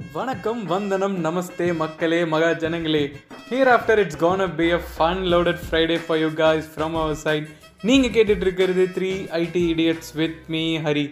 வணக்கம் வந்தனம் நமஸ்தே மக்களே மகா ஜனங்களே here after it's gonna be a fun loaded Friday for you guys from our side நீங்கள் கேட்டுட்டு இருக்கிறது three IT idiots with me Hari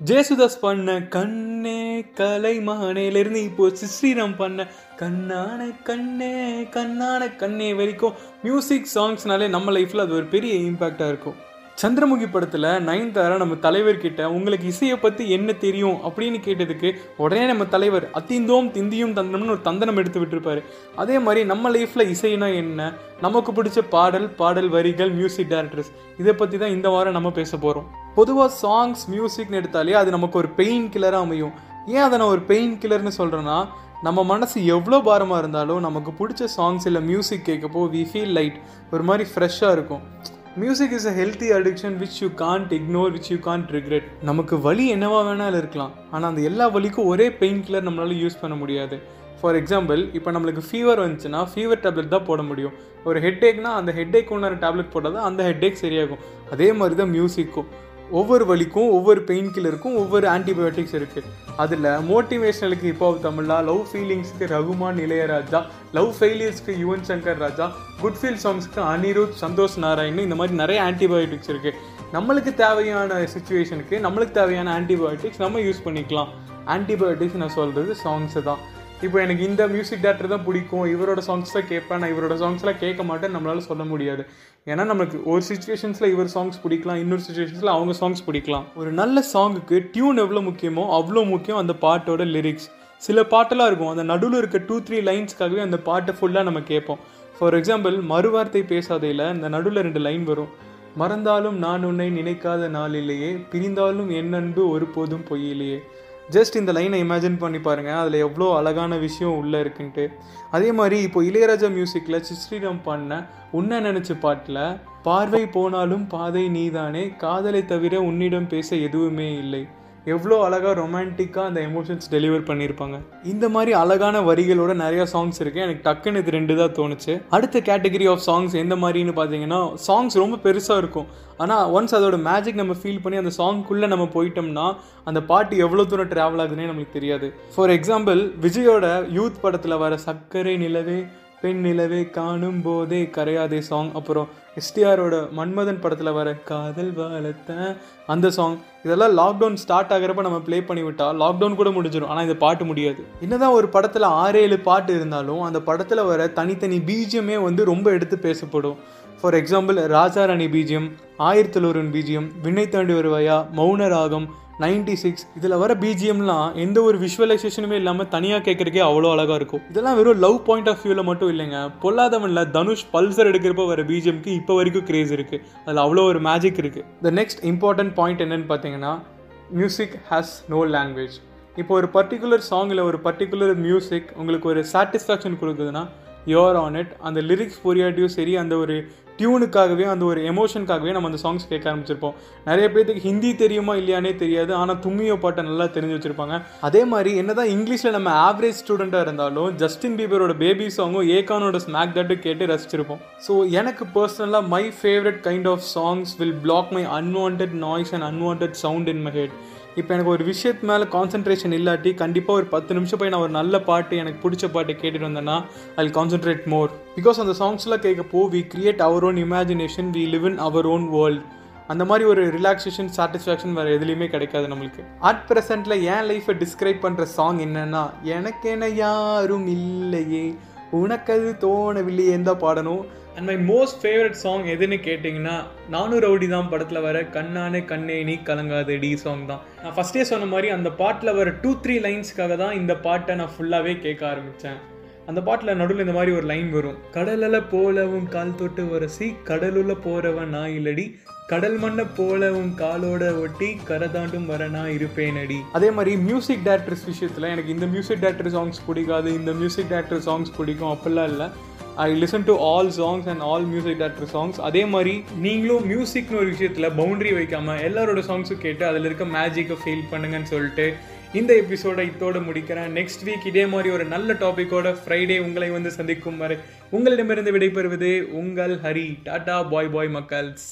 Jesudas பண்ண கண்ணே கலைமானேலேருந்து இப்போ ஸ்ரீராம் பண்ண கண்ணான கண்ணே கண்ணான கண்ணே வரைக்கும் மியூசிக் சாங்ஸ்னாலே நம்ம லைஃப்பில் அது ஒரு பெரிய இம்பேக்டாக இருக்கும். சந்திரமுகி படத்தில் நயன்தாரா நம்ம தலைவர்கிட்ட உங்களுக்கு இசையை பற்றி என்ன தெரியும்? அப்படின்னு கேட்டதுக்கு உடனே நம்ம தலைவர் அத்திந்தோம் திந்தியும் தந்தனம்னு ஒரு தந்தனம் எடுத்து விட்டுருப்பாரு. அதே மாதிரி நம்ம லைஃப்பில் இசைனா என்ன? நமக்கு பிடிச்ச பாடல் பாடல் வரிகள் மியூசிக் டைரக்டர்ஸ் இதை பற்றி தான் இந்த வாரம் நம்ம பேச போகிறோம் பொதுவாக சாங்ஸ் மியூசிக்னு எடுத்தாலே அது நமக்கு ஒரு பெயின் கில்லராக அமையும். ஏன் அதை நான் ஒரு பெயின் கில்லர்னு சொல்கிறேன்னா நம்ம மனசு எவ்வளோ பாரமாக இருந்தாலும் நமக்கு பிடிச்ச சாங்ஸ் இல்லை மியூசிக் கேட்கப்போ வி ஃபீல் லைட் ஒரு மாதிரி ஃப்ரெஷ்ஷாக இருக்கும். Music is a healthy addiction which you can't ignore which you can't regret நமக்கு வலி என்னவா வேணாலும் இருக்கலாம். ஆனால் அந்த எல்லா வலிக்கும் ஒரே பெயின் கில்லர் நம்மளால யூஸ் பண்ண முடியாது. ஃபார் எக்ஸாம்பிள் இப்போ நம்மளுக்கு ஃபீவர் வந்துச்சுன்னா ஃபீவர் டேப்லெட் தான் போட முடியும். ஒரு ஹெட்டேக்னா அந்த ஹெட்டேக் உண்டான டேப்லெட் போட்டால் தான் அந்த ஹெட்டேக் சரியாகும். அதே மாதிரி தான் மியூசிக்கும் ஒவ்வொரு வலிக்கும் ஒவ்வொரு பெயின் கில்லருக்கும் ஒவ்வொரு ஆன்டிபயோட்டிக்ஸ் இருக்குது அதில் மோட்டிவேஷனலுக்கு இப்போ தமிழா லவ் ஃபீலிங்ஸ்க்கு ரகுமான் இளையராஜா லவ் ஃபெயிலியர்ஸ்க்கு யுவன் சங்கர் ராஜா குட் ஃபீல் சாங்ஸ்க்கு அனிருத் சந்தோஷ் நாராயண் இந்த மாதிரி நிறைய ஆன்டிபயோட்டிக்ஸ் இருக்குது நம்மளுக்கு தேவையான சுச்சுவேஷனுக்கு நம்மளுக்கு தேவையான ஆன்டிபயோட்டிக்ஸ் நம்ம யூஸ் பண்ணிக்கலாம். ஆன்டிபயோட்டிக்ஸ் நான் சொல்கிறது சாங்ஸு தான். இப்போ எனக்கு இந்த மியூசிக் டேரக்டர் தான் பிடிக்கும். இவரோட சாங்ஸ் தான் கேட்பேன். நான் இவரோட சாங்ஸ்லாம் கேட்க மாட்டேன். நம்மளால சொல்ல முடியாது. ஏன்னா நமக்கு ஒரு சுச்சுவேஷன்ஸில் இவர் சாங்ஸ் பிடிக்கலாம். இன்னொரு சுச்சுவேஷன்ஸில் அவங்க சாங்ஸ் பிடிக்கலாம். ஒரு நல்ல சாங்குக்கு டியூன் எவ்வளோ முக்கியமோ அவ்வளோ முக்கியம் அந்த பாட்டோட லிரிக்ஸ் சில பாட்டெல்லாம் இருக்கும். அந்த நடுவில் இருக்க டூ த்ரீ லைன்ஸ்க்காகவே அந்த பாட்டை ஃபுல்லாக நம்ம கேட்போம். ஃபார் எக்ஸாம்பிள் மறுவார்த்தை பேசாதையில் இந்த நடுவில் ரெண்டு லைன் வரும். மறந்தாலும் நான் உன்னை நினைக்காத நாளிலேயே பிரிந்தாலும் என் அன்பு ஒருபோதும் பொய்யிலேயே. ஜஸ்ட் இந்த லைனை இமேஜின் பண்ணி பாருங்கள் அதில் எவ்வளோ அழகான விஷயம் உள்ளே இருக்குன்ட்டு. அதே மாதிரி இப்போ இளையராஜா மியூசிக்கில் சிஸ்ரீராம் பண்ண உன்னை நினச்ச பாட்டில் பார்வை போனாலும் பாதை நீதானே காதலை தவிர உன்னிடம் பேச எதுவுமே இல்லை. எவ்வளோ அழகாக ரொமான்டிக்காக அந்த எமோஷன்ஸ் டெலிவர் பண்ணியிருப்பாங்க இந்த மாதிரி அழகான வரிகளோட நிறையா சாங்ஸ் இருக்குது எனக்கு டக்குன்னு இது ரெண்டு தான் தோணுச்சு. அடுத்த கேட்டகரி ஆஃப் சாங்ஸ் எந்த மாதிரின்னு பார்த்தீங்கன்னா சாங்ஸ் ரொம்ப பெருசாக இருக்கும். ஆனால் ஒன்ஸ் அதோட மேஜிக் நம்ம ஃபீல் பண்ணி அந்த சாங்க்குள்ளே நம்ம போயிட்டோம்னா அந்த பாட்டு எவ்வளோ தூரம் ட்ராவல் ஆகுதுன்னே நம்மளுக்கு தெரியாது. ஃபார் எக்ஸாம்பிள் விஜயோட யூத் படத்தில் வர சர்க்கரை நிலவே பெண் நிலவே காணும் போதே கரையாதே சாங் அப்புறம் எஸ்டிஆரோட மன்மதன் படத்தில் வர காதல் வாழத்த. அந்த சாங் இதெல்லாம் லாக்டவுன் ஸ்டார்ட் ஆகிறப்ப நம்ம ப்ளே பண்ணி விட்டால் லாக்டவுன் கூட முடிஞ்சிடும் ஆனால் இந்த பாட்டு முடியாது. என்னதான் ஒரு படத்தில் ஆறு ஏழு பாட்டு இருந்தாலும் அந்த படத்தில் வர தனித்தனி பீஜியமே வந்து ரொம்ப எடுத்து பேசப்படும். For example Raja Rani BGM ஆயிரத்தலூரன் BGM Vinnai Thaandi வருவாயா மௌன ராகம் நைன்டி சிக்ஸ் இதில் வர பிஜிஎம்லாம் எந்த ஒரு விஷுவலைசேஷனுமே இல்லாமல் தனியாக கேட்குறக்கே அவ்வளோ அழகாக இருக்கும். இதெல்லாம் வெறும் லவ் பாயிண்ட் ஆஃப் வியூவில் மட்டும் இல்லைங்க. பொல்லாதவனில் தனுஷ் பல்சர் எடுக்கிறப்ப வர பிஜிஎம்க்கு இப்போ வரைக்கும் கிரேஸ் இருக்குது அதில் அவ்வளோ ஒரு மேஜிக் இருக்குது த நெக்ஸ்ட் இம்பார்ட்டன்ட் பாயிண்ட் என்னன்னு பார்த்தீங்கன்னா மியூசிக் ஹேஸ் நோ லாங்குவேஜ் இப்போ ஒரு பர்டிகுலர் சாங்கில் ஒரு பர்டிகுலர் மியூசிக் உங்களுக்கு ஒரு சாட்டிஸ்ஃபேக்ஷன் கொடுக்குதுன்னா யோர் ஆன் இட் அந்த லிரிக்ஸ் புரியாட்டியும் சரி அந்த ஒரு டியூனுக்காகவே அந்த ஒரு எமோஷனுக்காகவே நம்ம அந்த சாங்ஸ் கேட்க ஆரம்பிச்சிருப்போம். நிறைய பேர்த்துக்கு ஹிந்தி தெரியுமா இல்லையானே தெரியாது. ஆனால் தும்மியோ பாட்டை நல்லா தெரிஞ்சு வச்சுருப்பாங்க. அதே மாதிரி என்னதான் இங்கிலீஷில் நம்ம ஆவரேஜ் ஸ்டூடெண்ட்டாக இருந்தாலும் ஜஸ்டின் பீபரோட பேபி சாங்கும் ஏகானோட ஸ்மாக் தட்டு கேட்டு ரசிச்சிருப்போம். ஸோ எனக்கு பர்சனலாக my favourite kind of songs will block my unwanted noise and unwanted sound in my head இப்போ எனக்கு ஒரு விஷயத்து மேலே கான்சென்ட்ரேஷன் இல்லாட்டி கண்டிப்பாக ஒரு பத்து நிமிஷம் போய் நான் ஒரு நல்ல பாட்டு எனக்கு பிடிச்ச பாட்டு கேட்டுட்டு வந்தேன்னா ஐ கான்சன்ட்ரேட் மோர் பிகாஸ் அந்த சாங்ஸ்லாம் கேட்கப்போ we create our own imagination we live in our own world அந்த மாதிரி ஒரு ரிலாக்ஸேஷன் சாட்டிஸ்ஃபேக்ஷன் வேறு எதுலேயுமே கிடைக்காது நம்மளுக்கு. அட் ப்ரெசென்ட்டில் என் லைஃப்பை டிஸ்கிரைப் பண்ணுற சாங் என்னென்னா எனக்கென யாரும் இல்லையே. உனக்கு அது தோணவில்லையே தான் பாடணும் and my most favourite song எதுன்னு கேட்டிங்கன்னா நானூறு ரவுடி தான் படத்தில் வர கண்ணானே கண்ணே நீ கலங்காதடி சாங் தான். நான் ஃபஸ்ட்டே சொன்ன மாதிரி அந்த பாட்டில் வர டூ த்ரீ லைன்ஸ்க்காக தான் இந்த பாட்டை நான் ஃபுல்லாகவே கேட்க ஆரம்பித்தேன் அந்த பாட்டில் நடுவில் இந்த மாதிரி ஒரு லைன் வரும். கடலில் போலவும் கால் தொட்டு உரசி கடலுள்ள போறவன் நான் இல்லடி. கடல் மண்ணை போலவும் காலோட ஒட்டி கரை தாண்டும் வர நான் இருப்பேன் அடி அதே மாதிரி மியூசிக் டேரக்டர்ஸ் விஷயத்தில் எனக்கு இந்த மியூசிக் டேரக்டர் சாங்ஸ் பிடிக்காது இந்த மியூசிக் டேரக்டர் சாங்ஸ் பிடிக்கும் அப்படிலாம் இல்லை. I listen to all songs and all music director songs அதே மாதிரி நீங்களும் மியூசிக்னு ஒரு விஷயத்தில் பவுண்டரி வைக்காமல் எல்லாரோட சாங்ஸும் கேட்டு அதில் இருக்க மேஜிக்கை ஃபீல் பண்ணுங்கன்னு சொல்லிட்டு இந்த எபிசோடை இதோட முடிக்கிறேன். நெக்ஸ்ட் வீக் இதே மாதிரி ஒரு நல்ல டாப்பிக்கோட ஃப்ரைடே உங்களை வந்து சந்திக்கும் வரை உங்களிடமிருந்து விடைபெறுவது உங்கள் Hari. Tata bye bye மக்கள்ஸ்.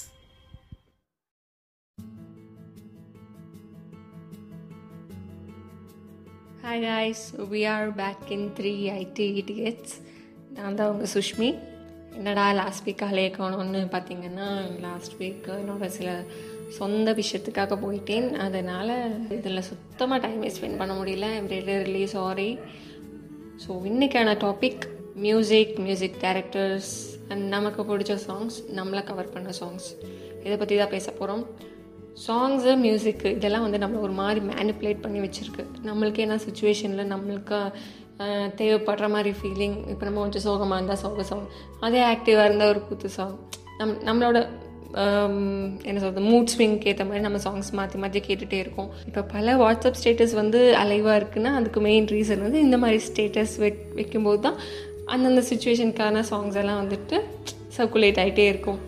Hi guys we are back in three IT idiots நான் தான் உங்கள் சுஷ்மி. என்னடா லாஸ்ட் வீக் ஆளே காணோன்னு பார்த்தீங்கன்னா லாஸ்ட் வீக் என்னோட சில சொந்த விஷயத்துக்காக போயிட்டேன். அதனால் இதில் சுத்தமாக டைமே ஸ்பெண்ட் பண்ண முடியல. ரியலி ரிலி சாரி ஸோ இன்றைக்கான topic music music directors and நமக்கு பிடிச்ச சாங்ஸ் நம்மளை கவர் பண்ண சாங்ஸ் இதை பற்றி தான் பேச போகிறோம் சாங்ஸு மியூசிக்கு இதெல்லாம் வந்து நம்மளை ஒரு மாதிரி மேனிப்புலேட் பண்ணி வச்சுருக்கு. நம்மளுக்கு என்ன சுச்சுவேஷனில் நம்மளுக்கு தேவைப்படுற மாதிரி ஃபீலிங் இப்போ நம்ம கொஞ்சம் சோகமாக இருந்தால் சோக சாங் அதே ஆக்டிவாக இருந்தால் ஒரு குத்து சாங் நம் நம்மளோட என்ன சொல்கிறது மூட் ஸ்விங்க்கு ஏற்ற மாதிரி நம்ம சாங்ஸ் மாற்றி மாற்றி கேட்டுகிட்டே இருக்கோம். இப்போ பல வாட்ஸ்அப் ஸ்டேட்டஸ் வந்து அலைவாக இருக்குன்னா அதுக்கு மெயின் ரீசன் வந்து இந்த மாதிரி ஸ்டேட்டஸ் வைக் வைக்கும்போது தான் அந்தந்த சுச்சுவேஷனுக்கான சாங்ஸ் எல்லாம் வந்துட்டு சர்க்குலேட் ஆகிட்டே இருக்கும்.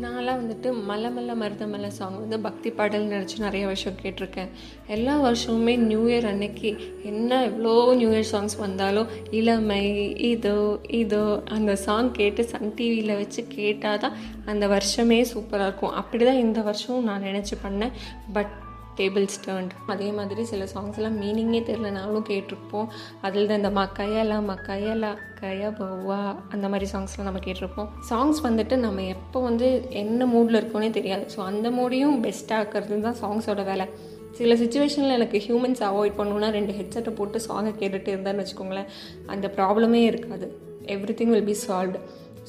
நான்லாம் வந்துட்டு மல்ல மல்ல மருத மல்ல சாங் வந்து பக்தி பாடல் நினச்சி நிறைய வருஷம் கேட்டிருக்கேன். எல்லா வருஷமுமே நியூ இயர் அன்னைக்கு என்ன எவ்வளோ நியூ இயர் சாங்ஸ் வந்தாலும் இளமை இதோ இதோ அந்த சாங் கேட்டு சன் டிவியில் வச்சு கேட்டால் தான் அந்த வருஷமே சூப்பராக இருக்கும். அப்படி தான் இந்த வருஷம் நான் நினச்சி பண்ணேன். பட் டேபிள்ஸ் டேர்ன்ட் அதே மாதிரி சில சாங்ஸ் எல்லாம் மீனிங்கே தெரிலனாலும் கேட்டிருப்போம். அதில் தான் இந்த மக்கையலா மக்கையலா கயா பவ்வா அந்த மாதிரி சாங்ஸ்லாம் நம்ம கேட்டிருப்போம். சாங்ஸ் வந்துட்டு நம்ம எப்போ வந்து என்ன மூடில் இருக்கோனே தெரியாது. ஸோ அந்த மூடையும் பெஸ்ட்டாகிறது தான் சாங்ஸோட வேலை. சில சுச்சுவேஷனில் எனக்கு ஹியூமன்ஸ் அவாய்ட் பண்ணணுன்னா ரெண்டு ஹெட்செட்டை போட்டு சாங்கை கேட்டுகிட்டு இருந்தேன்னு வச்சுக்கோங்களேன். அந்த ப்ராப்ளமே இருக்காது. Everything will be solved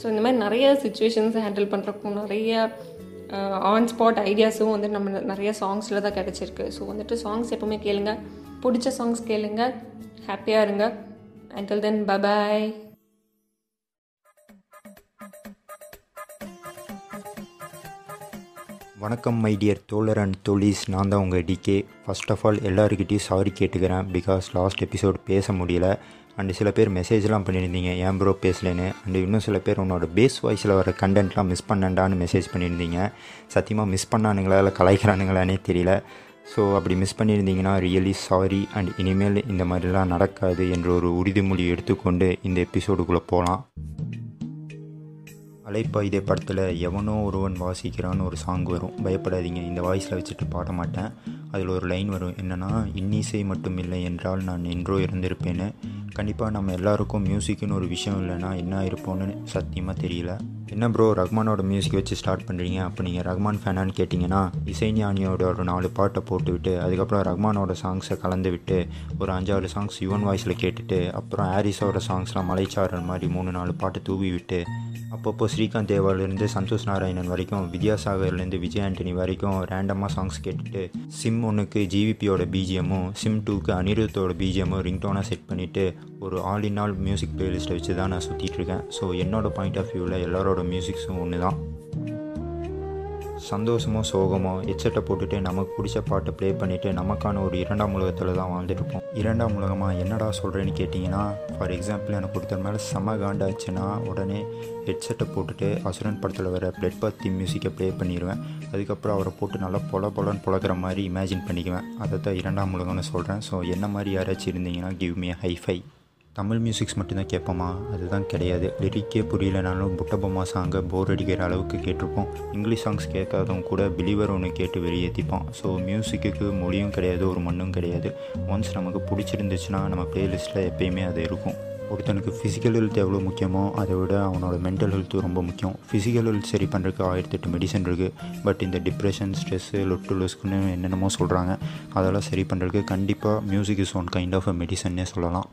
so இந்த மாதிரி நிறைய சுச்சுவேஷன்ஸ் ஹேண்டில் பண்ணுறக்கும் நிறைய ஆன் ஸ்பாட் ஐடியாஸும் வந்து நம்ம நிறைய சாங்ஸில் தான் கிடச்சிருக்கு. ஸோ வந்துட்டு சாங்ஸ் எப்பவுமே கேளுங்க. பிடிச்ச சாங்ஸ் கேளுங்க. ஹாப்பியாக இருங்க. அண்டில் தென் பபாய் வணக்கம் மை டியர் தோழர் அண்ட் தோழிஸ். நான் தான் உங்கள் டிகே ஃபஸ்ட் ஆஃப் ஆல் எல்லாருக்கிட்டையும் சாரி கேட்டுக்கிறேன் பிகாஸ் லாஸ்ட் எபிசோட் பேச முடியல. அண்டு சில பேர் மெசேஜ்லாம் பண்ணியிருந்தீங்க. ஏன் ப்ரோ பேசலேன்னு? அண்டு இன்னும் சில பேர் உன்னோட பேஸ் வாய்ஸில் வர கண்டென்ட்லாம் மிஸ் பண்ணண்டான்னு மெசேஜ் பண்ணியிருந்தீங்க. சத்தியமாக மிஸ் பண்ணானுங்களா இல்லை கலாய்க்கிறானுங்களானே தெரியல. ஸோ அப்படி மிஸ் பண்ணியிருந்தீங்கன்னா ரியலி சாரி அண்ட் இனிமேல் இந்த மாதிரிலாம் நடக்காது என்ற ஒரு உறுதிமொழி எடுத்துக்கொண்டு இந்த எபிசோடுக்குள்ளே போகலாம் அலைப்பாயுதே படத்தில் எவனோ ஒருவன் வாசிக்கிறான்னு ஒரு சாங் வரும். பயப்படாதீங்க. இந்த வாய்ஸில் வச்சுட்டு பாட மாட்டேன். அதில் ஒரு லைன் வரும். என்னென்னா இன்னிசை மட்டும் இல்லை என்றால் நான் என்றோ இருந்திருப்பேன்னு கண்டிப்பாக நம்ம எல்லாருக்கும் மியூசிக்னு ஒரு விஷயம் இல்லைன்னா என்ன இருப்போம்னு சத்தியமாக தெரியல. என்ன ப்ரோ ரஹ்மானோட மியூசிக் வச்சு ஸ்டார்ட் பண்ணுறீங்க அப்போ நீங்கள் ரஹ்மான் ஃபேனான்னு கேட்டிங்கன்னா இசைஞானியோட ஒரு நாலு பாட்டை போட்டுவிட்டு அதுக்கப்புறம் ரஹ்மானோட சாங்ஸை கலந்து விட்டு ஒரு அஞ்சாறு சாங்ஸ் யுவன் வாய்ஸில் கேட்டுட்டு அப்புறம் ஹாரிஸோட சாங்ஸ்லாம் மலைச்சாரல் மாதிரி மூணு நாலு பாட்டு தூவி விட்டு அப்பப்போ ஸ்ரீகாந்த் தேவாலேருந்து சந்தோஷ் நாராயணன் வரைக்கும் வித்யாசாகர்லேருந்து விஜய் ஆண்டனி வரைக்கும் ரேண்டமாக சாங்ஸ் கேட்டுட்டு சிம் ஒன்றுக்கு ஜிவிபியோட பிஜிஎம்மும் சிம் டூக்கு அனிருத்தோட பிஜிஎம்மும் ரிங்டோனாக செட் பண்ணிவிட்டு ஒரு ஆல் இன் ஆல் மியூசிக் பிளேலிஸ்ட்டை வச்சு தான் நான் சுற்றிட்டு இருக்கேன் ஸோ என்னோட பாயிண்ட் ஆஃப் வியூவில் எல்லாரோட மியூசிக்ஸும் ஒன்று தான் சந்தோஷமோ சோகமோ ஹெட்செட்டை போட்டுட்டு நமக்கு பிடிச்ச பாட்டை ப்ளே பண்ணிவிட்டு நமக்கான ஒரு இரண்டாம் உலகத்தில் தான் வாழ்ந்துட்டுருப்போம். இரண்டாம் உலகமாக என்னடா சொல்கிறேன்னு கேட்டிங்கன்னா ஃபார் எக்ஸாம்பிள் எனக்கு ஒருத்தர் மேலே செம காண்டாச்சுன்னா உடனே ஹெட்செட்டை போட்டுட்டு அசுரன் படத்தில் வர பிளட் பத்தி மியூசிக்கை ப்ளே பண்ணிடுவேன் அதுக்கப்புறம் அவரை போட்டு நல்லா பொல பொலன்னு பொழக்கிற மாதிரி இமேஜின் பண்ணிக்குவேன். அதை தான் இரண்டாம் உலகம்னு சொல்கிறேன் ஸோ என்ன மாதிரி யாராச்சும் இருந்தீங்கன்னா give me high five Tamil musics மட்டும்தான் கேட்போமா? அதுதான் கிடையாது. லிரிக்கே புரியலனாலும் புட்டபொம்மா சாங்கை போர் அடிக்கிற அளவுக்கு கேட்டிருப்போம். இங்கிலீஷ் சாங்ஸ் கேட்காதவங்க கூட பிலீவர் ஒன்று கேட்டு வெளியேற்றிப்போம் ஸோ மியூசிக்கு மொழியும் கிடையாது ஒரு மண்ணும் கிடையாது. ஒன்ஸ் நமக்கு பிடிச்சிருந்துச்சுன்னா நம்ம ப்ளேலிஸ்ட்டில் எப்பயுமே அது இருக்கும். ஒருத்தனுக்கு ஃபிசிக்கல் ஹெல்த் எவ்வளோ முக்கியமோ அதை விட அவனோட மென்டல் ஹெல்த்து ரொம்ப முக்கியம். ஃபிசிக்கல் ஹெல்த் சரி பண்ணுறதுக்கு ஆயிரத்தெட்டு மெடிசன் இருக்குது பட் இந்த டிப்ரெஷன் ஸ்ட்ரெஸ்ஸு லொட்டு லொஸ்க்குன்னு என்னென்னமோ சொல்கிறாங்க அதெல்லாம் சரி பண்ணுறதுக்கு கண்டிப்பாக music is one kind of a மெடிசன்னே சொல்லலாம்.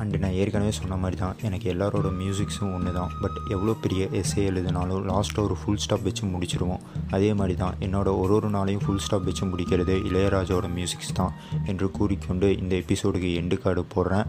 அண்டு நான் ஏற்கனவே சொன்ன மாதிரி தான் எனக்கு எல்லாரோட மியூசிக்ஸும் ஒன்று தான் பட் எவ்வளோ பெரிய எஸ்ஏ எழுதினாலும் லாஸ்ட்டாக ஒரு ஃபுல் ஸ்டாப் வச்சு முடிச்சிருவோம். அதே மாதிரி தான் என்னோட ஒரு ஒரு நாளையும் ஃபுல் ஸ்டாப் வச்சு முடிக்கிறது இளையராஜாவோட மியூசிக்ஸ் தான். என்று கூறிக்கொண்டு இந்த எபிசோடுக்கு எண்டு கார்டு போடுறேன்.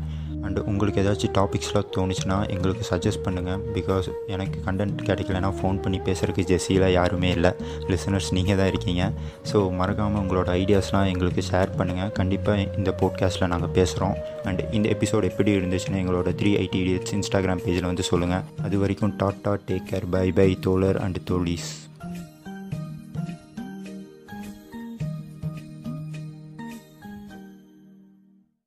அண்டு உங்களுக்கு ஏதாச்சும் டாபிக்ஸ்லாம் தோணுச்சுன்னா எங்களுக்கு சஜஸ்ட் பண்ணுங்கள் பிகாஸ் எனக்கு கண்டென்ட் கிடைக்கலனா ஃபோன் பண்ணி பேசுகிறதுக்கு ஜெஸ்ஸியில் யாருமே இல்லை. லிசனர்ஸ் நீங்கள் தான் இருக்கீங்க. ஸோ மறக்காமல் உங்களோட ஐடியாஸ்லாம் எங்களுக்கு ஷேர் பண்ணுங்கள் கண்டிப்பாக இந்த போட்காஸ்ட்டில் நாங்கள் பேசுகிறோம் அண்ட் இந்த எபிசோட் எப்படி இருந்துச்சுன்னா எங்களோட த்ரீ ஐடி இடியட்ஸ் இன்ஸ்டாகிராம் பேஜில் வந்து சொல்லுங்கள் அது வரைக்கும் tata take care bye bye தோழர் அண்ட் தோழீஸ்.